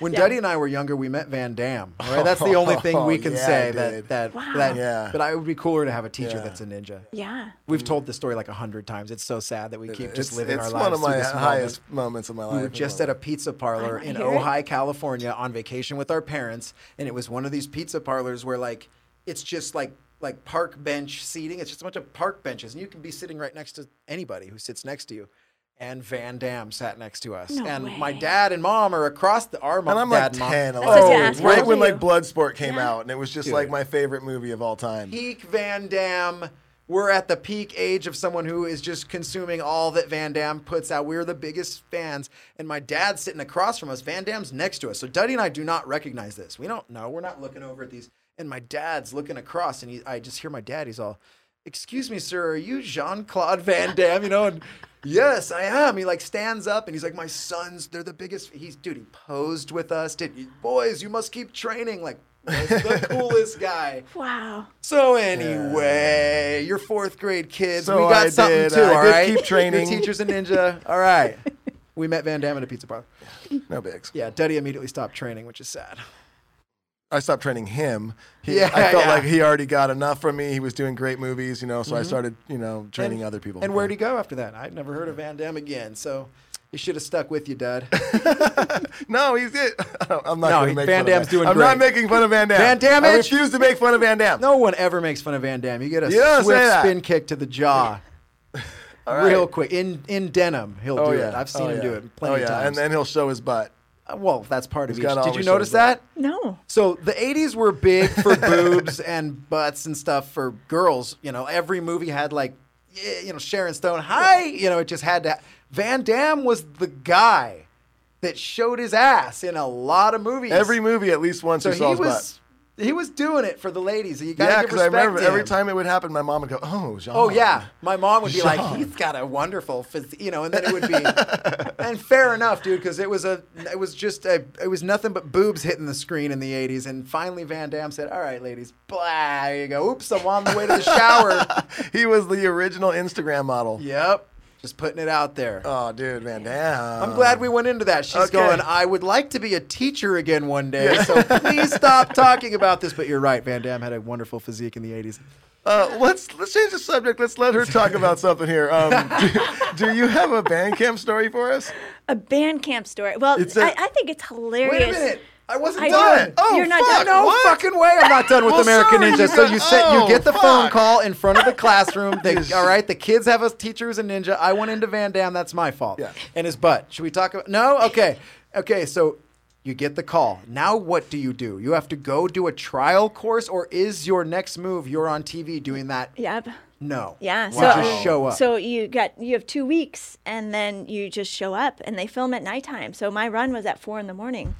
When Yeah. Duddy and I were younger, we met Van Damme. All right, that's the only oh, thing we can Yeah, say that that Wow. that. Yeah. But I would be cooler to have a teacher Yeah. that's a ninja. yeah. We've told this story like a hundred times. It's so sad that we keep just it's living it's our one of my through this highest moment. moments of my life. We were just at a pizza parlor oh, in hear it. Ojai, California, on vacation with our parents, and it was one of these pizza parlors where like it's just like like park bench seating. It's just a bunch of park benches, and you can be sitting right next to anybody who sits next to you. And Van Damme sat next to us, No and way. my dad and mom are across the our mom, And I'm dad like and mom. 10, what 11. gonna right when are like you? Bloodsport came Yeah. out, and it was just Dude. like my favorite movie of all time. peak Van Damme. We're at the peak age of someone who is just consuming all that Van Damme puts out. We're the biggest fans, and my dad's sitting across from us. Van Damme's next to us, so Duddy and I do not recognize this. We don't know. We're not looking over at these, and my dad's looking across, and he, I just hear my dad. He's all, "Excuse me, sir, are you Jean Claude Van Damme?" You know, and yes, I am. He like stands up, and he's like, "My sons, they're the biggest." He's dude. He posed with us. Did boys? You must keep training. Like. was the coolest guy. Wow. So anyway, your fourth grade kids, So we got I something did. too. I all did right, keep training. Your teacher's a ninja. All right. We met Van Damme at a pizza parlor. no bigs. Yeah, Duddy immediately stopped training, which is sad. I stopped training him. He, Yeah, I felt yeah. like he already got enough from me. He was doing great movies, you know. So I started, you know, training other people. Mm-hmm. And where'd he go after that? I'd never heard of Van Damme again. So you should have stuck with you, Dud. No, he's it. I'm not No, he- make Van Damme's doing I'm not making fun of Van Damme. Van Damme I refuse to make fun of Van Damme. no one ever makes fun of Van Damme. You get a You swift spin kick to the jaw. Right. Real quick. In in denim, he'll Oh do yeah. it. I've seen Oh, him do it plenty oh, yeah. of times. And then he'll show his butt. Well, that's part of He's each. gotta Did you always notice his butt. that? No. So the 80s were big for boobs and butts and stuff for girls. You know, every movie had like, yeah, you know, Sharon Stone. Hi, you know, it just had to. Van Damme was the guy that showed his ass in a lot of movies. Every movie, at least once, so you saw he his butt. was he was doing it for the ladies. You gotta Yeah, because I remember every time it would happen, my mom would go, "Oh, Jean." Oh yeah, my mom would be like, "He's got a wonderful physique," you know, and then it would be, and fair enough, dude, because it was a, it was just a, it was nothing but boobs hitting the screen in the '80s, and finally Van Damme said, "All right, ladies, blah, there you go. Oops, I'm on the way to the shower." he was the original Instagram model. yep, just putting it out there. Oh, dude, Van Damme. I'm glad we went into that. She's Okay. going, I would like to be a teacher again one day, so please stop talking about this. But you're right, Van Damme had a wonderful physique in the 80s. Uh, let's let's change the subject. Let's let her talk about something here. Um, do, do you have a band camp story for us? A band camp story. Well, It's a- I I think it's hilarious. Wait a minute. I wasn't I done. do. Oh, You're not fuck. done. No What? fucking way. I'm not done with Well, American sorry, Ninja. So you set, oh, you get the phone call in front of the classroom. They, all right, the kids have a teacher who's a ninja. I went into Van Damme. That's my fault. Yeah. And his butt. Should we talk about? No. Okay. Okay. So you get the call. Now what do you do? You have to go do a trial course, or is your next move you're on TV doing that? Yep. No. Yeah. You So just show up. So you got you have two weeks, and then you just show up, and they film at nighttime. So my run was at four in the morning.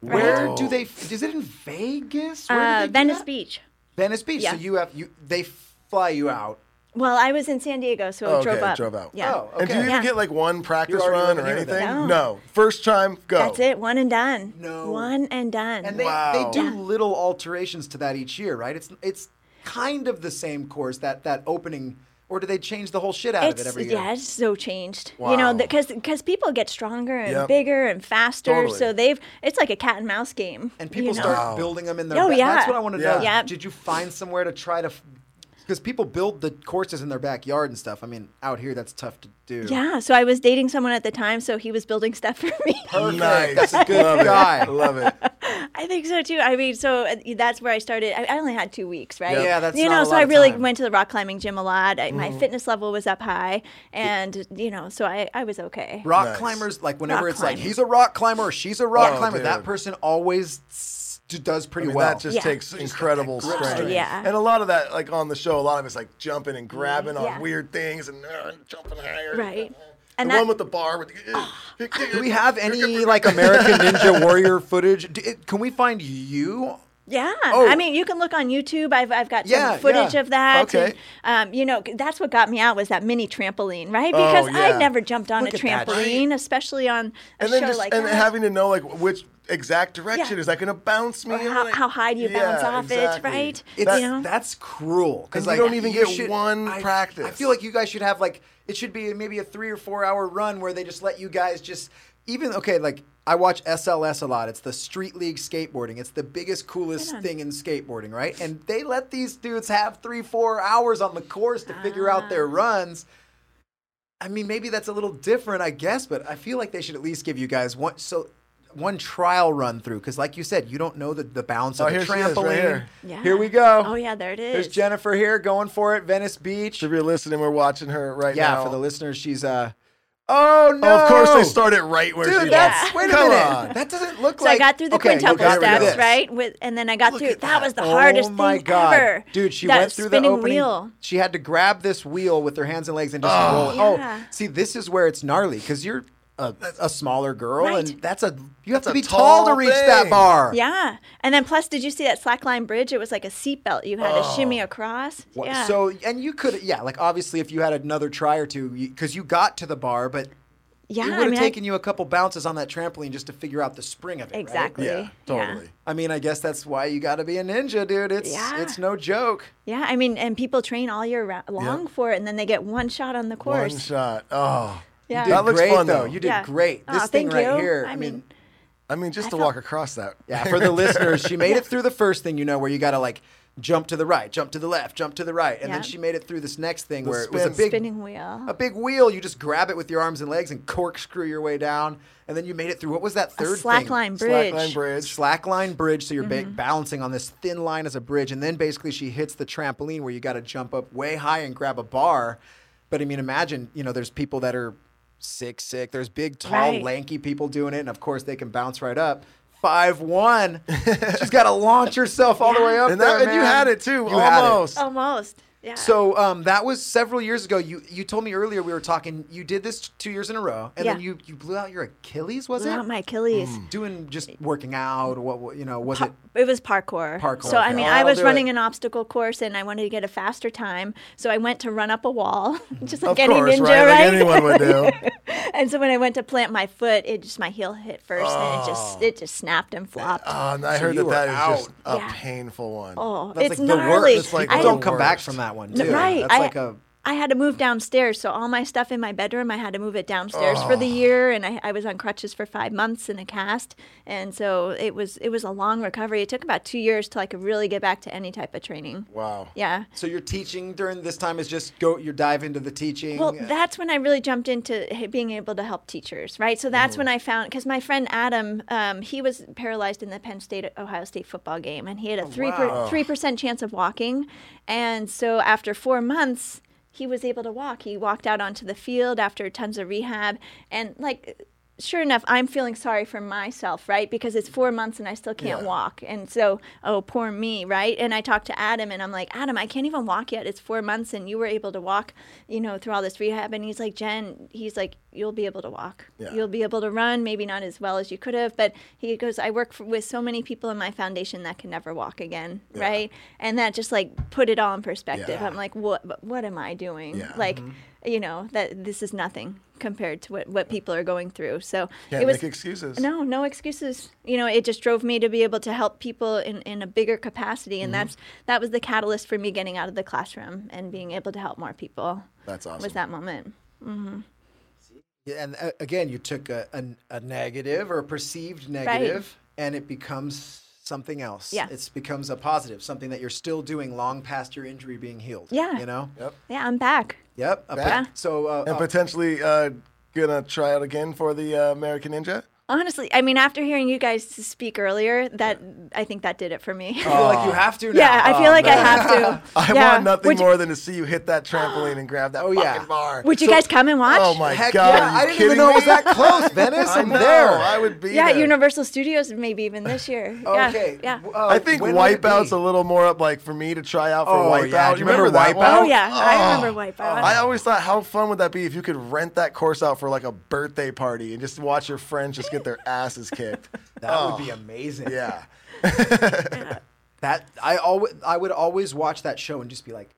Where do they? Is it in Vegas? Where do Uh, they do Venice that? Beach. Venice Beach. So you have you. They fly you out. Well, I was in San Diego, so I Oh, drove okay, up. drove out. Yeah. Oh, And do you even Yeah. get like one practice run or living here then. anything? No. First time, go. That's it. One and done. No. One and done. And they, Wow. they do little alterations to that each year, right? It's it's kind of the same course that that opening, or do they change the whole shit out it's of it every year? yeah, it's so changed. Wow. You know, because because people get stronger and Yep. bigger and faster, Totally. so they've it's like a cat and mouse game. and people you know? start building them in their. Oh, ba- yeah. That's what I want to know. Yeah. Yeah. Did you find somewhere to try to? Because people build the courses in their backyard and stuff. I mean, out here that's tough to do. Yeah, so I was dating someone at the time, so he was building stuff for me. Perfect. Nice. That's a good Love guy. It. Love it. I think so too. I mean, so uh, that's where I started. I, I only had two weeks, right? Yep. Yeah, that's you not know. a so I really time. went to the rock climbing gym a lot. I, Mm-hmm. My fitness level was up high, and you know, so I, I was okay. Rock Nice. climbers, like whenever Rock it's like he's a rock climber or she's a rock Oh, climber, that person always s- d- does I pretty mean, well. that just Yeah. takes incredible grip strength. strength. Yeah. And a lot of that, like on the show, a lot of it's like jumping and grabbing Yeah. on weird things and uh, jumping higher. Right. And And the that- one with the bar with the. Do we have any like American Ninja Warrior footage? Do, it- can we find you? Yeah, Oh. I mean, you can look on YouTube. I've, I've got some Yeah, footage yeah. of that. Okay. And, um, you know, that's what got me out was that mini trampoline, right? Oh, Because yeah. I'd never jumped on Look a at that. trampoline, especially on a And then show just like and that. having to know like which exact direction Yeah. is that going to bounce me? How, Like- how high do you bounce Yeah, off exactly. it, right? It's, you know? That's cruel because And you don't even you get should- one I- practice. I feel like you guys should have like it should be maybe a three or four hour run where they just let you guys just even okay like I watch SLS a lot. It's the Street League skateboarding. It's the biggest, coolest thing in skateboarding, right? And they let these dudes have three, four hours on the course to figure out their Ah. runs. I mean, maybe that's a little different, I guess, but I feel like they should at least give you guys one so one trial run through because, like you said, you don't know the, the bounce Oh, of the here she is, right trampoline. here. Yeah. Here we go. Oh, yeah, there it is. There's Jennifer here going for it, Venice Beach. If you're listening, we're watching her right Yeah, now. Yeah, for the listeners, she's uh. Oh no! Oh, of course they started right where Dude, she that's was. wait a Come minute. on. That doesn't look So like. I got through the okay, you quintuple steps, this. right? With and then I got through. That. that. was the hardest oh my thing god, ever. dude! She that went through the spinning opening. wheel. She had to grab this wheel with her hands and legs and just Oh. roll. Yeah. Oh, see, this is where it's gnarly because you're a, a smaller girl, Right. and that's a you have That's to be tall to tall reach that bar. Yeah, and then plus, did you see that slackline bridge? It was like a seatbelt. You had to oh. shimmy across. What- Yeah. So and you could yeah like obviously if you had another try or two because you got to the bar but yeah, it would I have mean, I- taken you a couple bounces on that trampoline just to figure out the spring of it. right? exactly. Yeah, totally. I mean, I guess that's why you got to be a ninja, dude. It's Yeah. it's no joke. Yeah, I mean, and people train all year ra- long for it, and then they get one shot on the course. One shot. Oh. Yeah. You did That looks great fun, though. though. You did Yeah. great. Aw, This thing thank right you. here. I I mean, mean, I mean, just I to felt- walk across that. yeah. For the listeners, she made it through the first thing, you know, where you got to like jump to the right, jump to the left, jump to the right, and then she made it through this next thing The where it was a big spinning wheel. a big wheel. You just grab it with your arms and legs and corkscrew your way down, and then you made it through. What was that A third thing? slackline bridge. Slackline bridge. slackline bridge so you're Mm-hmm. balancing on this thin line as a bridge and then basically she hits the trampoline where you got to jump up way high and grab a bar but i mean imagine you know there's people that are sick sick there's big tall Right. lanky people doing it and of course they can bounce right up Five one, she's got to launch herself all the way up And, there, that, and you had it too, You had it. almost. Almost. Yeah. So um, that was several years ago. You you told me earlier we were talking. You did this two years in a row, and then you you blew out your Achilles. Was blew it out my Achilles. Mm. doing just working out? What, what you know? Was Pa- it It was parkour. Parkour, So I mean, Oh, I I'll was do running it. an obstacle course, and I wanted to get a faster time. So I went to run up a wall, just like Of any course, ninja, right? right? Like anyone would do. and so when I went to plant my foot, it just my heel hit first, and it just ah. it just snapped and flopped. Oh, and I So heard you that were that is just out. a Yeah. painful one. oh, That's it's like the gnarly. worst. It's like People I- don't come back from that one No, too. right. That's I- like a I had to move downstairs. So all my stuff in my bedroom, I had to move it downstairs for the year, and I, I was on crutches for five months in a cast, and so it was it was a long recovery. It took about two years till I could really get back to any type of training. Wow. Yeah. So your teaching during this time is just go. You dive into the teaching. Well, that's when I really jumped into being able to help teachers, right? So that's when I found because my friend Adam, um, he was paralyzed in the Penn State Ohio State football game, and he had a three wow. three percent chance of walking, and so after four months, he was able to walk. He walked out onto the field after tons of rehab, and like. Sure enough, I'm feeling sorry for myself, right? Because it's four months and I still can't Yeah. walk. And so, oh, poor me, right? And I talked to Adam and I'm like, Adam, I can't even walk yet. It's four months and you were able to walk, you know, through all this rehab. And he's like, Jen, he's like, you'll be able to walk. Yeah. You'll be able to run, maybe not as well as you could have. But he goes, I work for, with so many people in my foundation that can never walk again, right? And that just like put it all in perspective. Yeah. I'm like, what, what am I doing? Yeah. Like, mm-hmm. You know, that this is nothing compared to what, what people are going through. So Can't it was make excuses. no, no excuses. You know, it just drove me to be able to help people in, in a bigger capacity, and that's that was the catalyst for me getting out of the classroom and being able to help more people. That's awesome. Was that moment? Yeah, and uh, again, you took a, a, a negative or a perceived negative, and it becomes something else. Yeah. It becomes a positive, something that you're still doing long past your injury being healed. Yeah. You know? Yep. Yeah, I'm back. Yep. Back. So, uh, And potentially uh, gonna try out again for the uh, American Ninja. Honestly, I mean, after hearing you guys speak earlier, that I think that did it for me. I feel like you have to now. yeah, I feel like I have to. I Yeah. want nothing Would you- more than to see you hit that trampoline and grab that Oh, fucking yeah. bar. Would you guys come and watch? Oh my Heck god! yeah! are you I didn't even know it was that close, Venice. I I'm know. there. I would be Yeah, there. Universal Studios, maybe even this year. Okay. Yeah. w- uh, I think when would it Wipeout's be? a little more up like for me to try out for Oh, Wipeout. yeah. Do you remember that Wipeout? Oh yeah, I remember Wipeout. I always thought, how fun would that be if you could rent that course out for like a birthday party and just watch your friends just get their asses kicked? That would be amazing. Oh. Yeah. That I always I would always watch that show and just be like,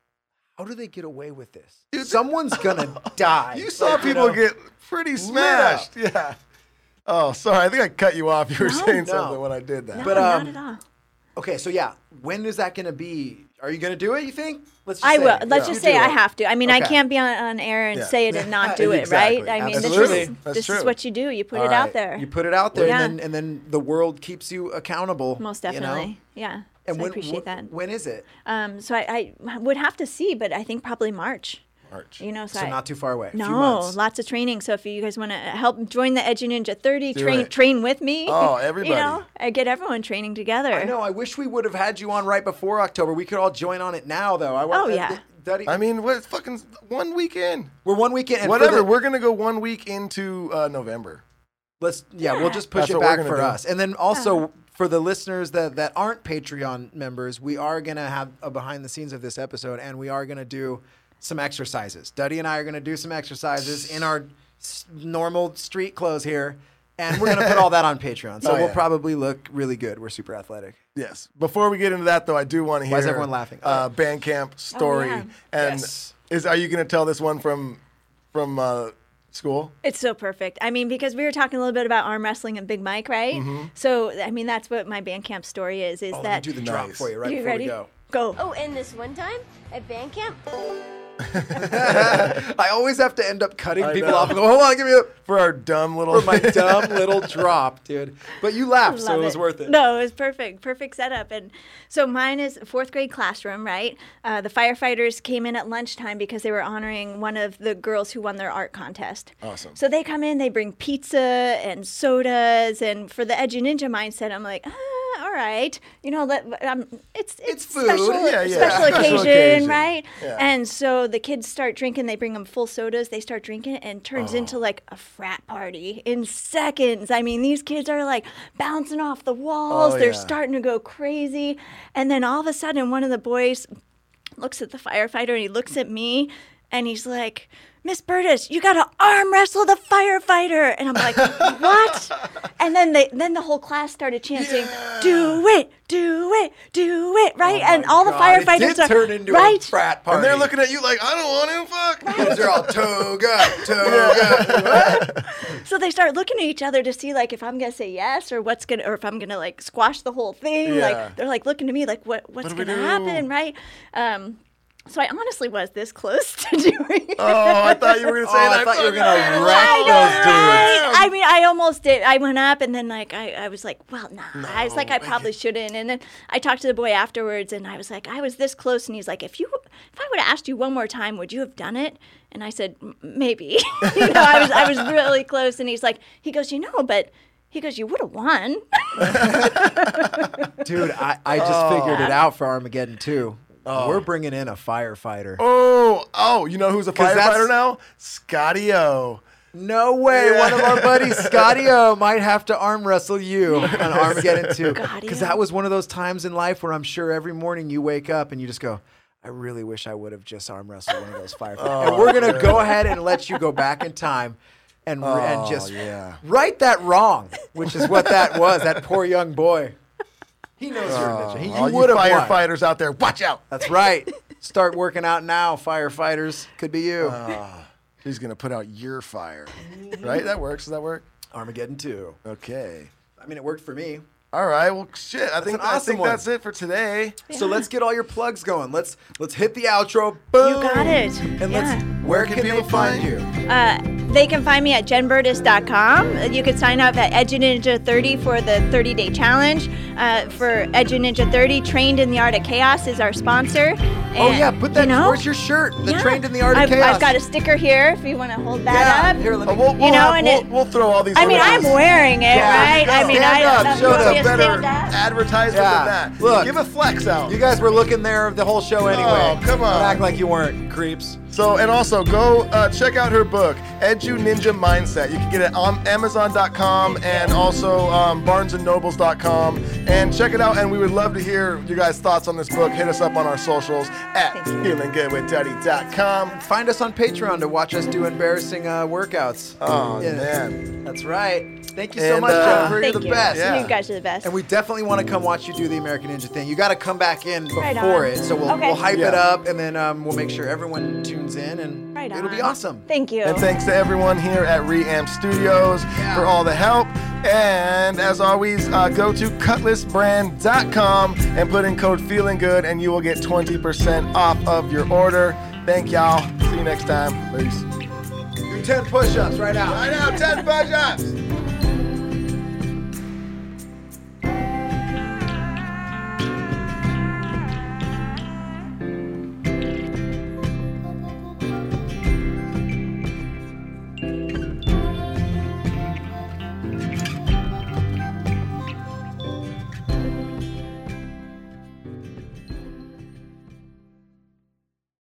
how do they get away with this? Someone's gonna die. You saw Like, people know? get pretty smashed. Yeah. Oh, sorry. I think I cut you off. You were saying no. something when I did that. No, but, not um, at all. Okay, so yeah, when is that gonna be? Are you gonna do it? You think? Let's. Just I say. will. Let's You just say I it. have to. I mean, I can't be on, on air and Yeah. say it and not do it, right? I mean, this is this is what you do. You put All it out there. You put it out there, Yeah. and then and then the world keeps you accountable. Most you know? definitely. Yeah. And so when, I appreciate wh- that. When is it? Um, so I, I would have to see, but I think probably March. March. You know, so, So I, not too far away. no, lots of training. So if you guys want to help join the Edu Ninja 30, Do train it. train with me. Oh, everybody! You know, I get everyone training together. I know. I wish we would have had you on right before October. We could all join on it now, though. I want. Oh, yeah. Duddy, I mean, what fucking one weekend? we're one weekend. And Whatever. the- we're gonna go one week into uh, November. Let's yeah, we'll just push That's it back for do. us. And then also for the listeners that that aren't Patreon members, we are gonna have a behind the scenes of this episode, and we are gonna do some exercises. Duddy and I are gonna do some exercises in our s- normal street clothes here, and we're gonna put all that on Patreon. So Oh, we'll yeah. probably look really good. We're super athletic. Yes. Before we get into that, though, I do want to hear. Why is everyone laughing? Uh, Bandcamp story. yeah. And Yes. is are you gonna tell this one from from uh, school? It's so perfect. I mean, because we were talking a little bit about arm wrestling and Big Mike, right? Mm-hmm. So, I mean, that's what my Bandcamp story is. Is Oh, let that me do the drop Nice. for you right you before ready? we go. Go. Oh, and this one time at band camp, I always have to end up cutting I people know. off and go, hold on, give me a For our dumb little. for my dumb little drop, dude. But you laughed, so it was worth it. No, it was perfect, perfect setup. And so mine is fourth grade classroom, right? Uh, the firefighters came in at lunchtime because they were honoring one of the girls who won their art contest. Awesome. So they come in, they bring pizza and sodas, and for the Edu Ninja mindset, I'm like, ah, all right, you know, let um, it's it's, It's food. special, Yeah, yeah. special, occasion, occasion. right? Yeah. And so the kids start drinking. They bring them full sodas. They start drinking, it, and turns into like a frat party in seconds. I mean, these kids are like bouncing off the walls. Oh, They're starting to go crazy, and then all of a sudden, one of the boys looks at the firefighter and he looks at me, and he's like. Miss Burdis, you gotta arm wrestle the firefighter, and I'm like, what? And then they, then the whole class started chanting, "Do it, do it, do it!" Right? and all the Oh God, it firefighters are turn into right. a frat party. and they're looking at you like, I don't want to fuck. Kids are all toga, toga. So they start looking at each other to see like if I'm gonna say yes or what's gonna or if I'm gonna like squash the whole thing. Yeah. Like they're like looking to me like what what's do we gonna happen, right? Um, So I honestly was this close to doing oh, it. Oh, I thought you were gonna say Oh, that. I thought you were gonna wreck I know, those dudes. right? I mean, I almost did. I went up and then like I, I was like, well, nah. I was like, I probably shouldn't. And then I talked to the boy afterwards and I was like, I was this close. And he's like, if you, if I would have asked you one more time, would you have done it? And I said, "M- maybe. you know, I was, I was really close. And he's like, he goes, you know, but he goes, you would have won. Dude, I, I just oh. figured it out for Armageddon 2. We're bringing in a firefighter. Oh, oh, you know who's a firefighter now? Scotty O. No way. Yeah. One of our buddies, Scotty O, might have to arm wrestle you on Armageddon 2. Scotty-O. Because that was one of those times in life where I'm sure every morning you wake up and you just go, I really wish I would have just arm wrestled one of those firefighters. Oh, and we're going to go ahead and let you go back in time and, and oh, just yeah. right that wrong, which is what that was, that poor young boy. He knows you're a oh, ninja. He, All you you would have won. firefighters out there, watch out. That's right. Start working out now, firefighters. Could be you. Ah, he's gonna put out your fire. Right? That works. Does that work? Armageddon 2. Okay. I mean, it worked for me. All right. Well, shit. I think an I think one. that's it for today. So let's get all your plugs going. Let's let's hit the outro. Boom. You got it. And Yeah. let's where can, they find you? Uh, they can find me at jenburdis.com. You can sign up at Edu Ninja 30 for the 30 day challenge. Uh, for Edu Ninja 30, Trained in the Art of Chaos is our sponsor. Oh yeah, put that. You know, Where's your shirt? The yeah. trained in the art of I've, chaos. I've got a sticker here if you want to hold that yeah. up. Here, let Uh, me. we'll, we'll, know, have- and we'll, it- we'll throw all these. I mean, I'm wearing it, Yeah, right? I mean, stand I up. uh, Show you want me the to better stand up? advertisement Yeah. than that. Look. give a flex out. you guys were looking there the whole show anyway. Oh, come on. Don't act like you weren't, creeps. So, and also go uh, check out her book, Edu Ninja Mindset. You can get it on Amazon.com and also um, BarnesandNobles.com. And check it out. And we would love to hear you guys' thoughts on this book. Hit us up on our socials at FeelingGoodWithDuddy.com. Find us on Patreon to watch us do embarrassing uh, workouts. Oh Yeah. man, That's right. Thank you so And, much, uh, Jennifer. You're Thank the you. best. Yeah. You guys are the best. And we definitely want to come watch you do the American Ninja thing. You got to come back in before Right it, so we'll, Okay. we'll hype it up, and then um, we'll make sure everyone tunes in, and Right it'll be awesome. Thank you. and thanks to everyone here at Reamp Studios Yeah. for all the help. And as always, uh, go to cutlassbrand.com and put in code Feeling Good, and you will get 20% off of your order. Thank y'all. See you next time. Peace. Do 10 push ups right now. I know, 10 push-ups.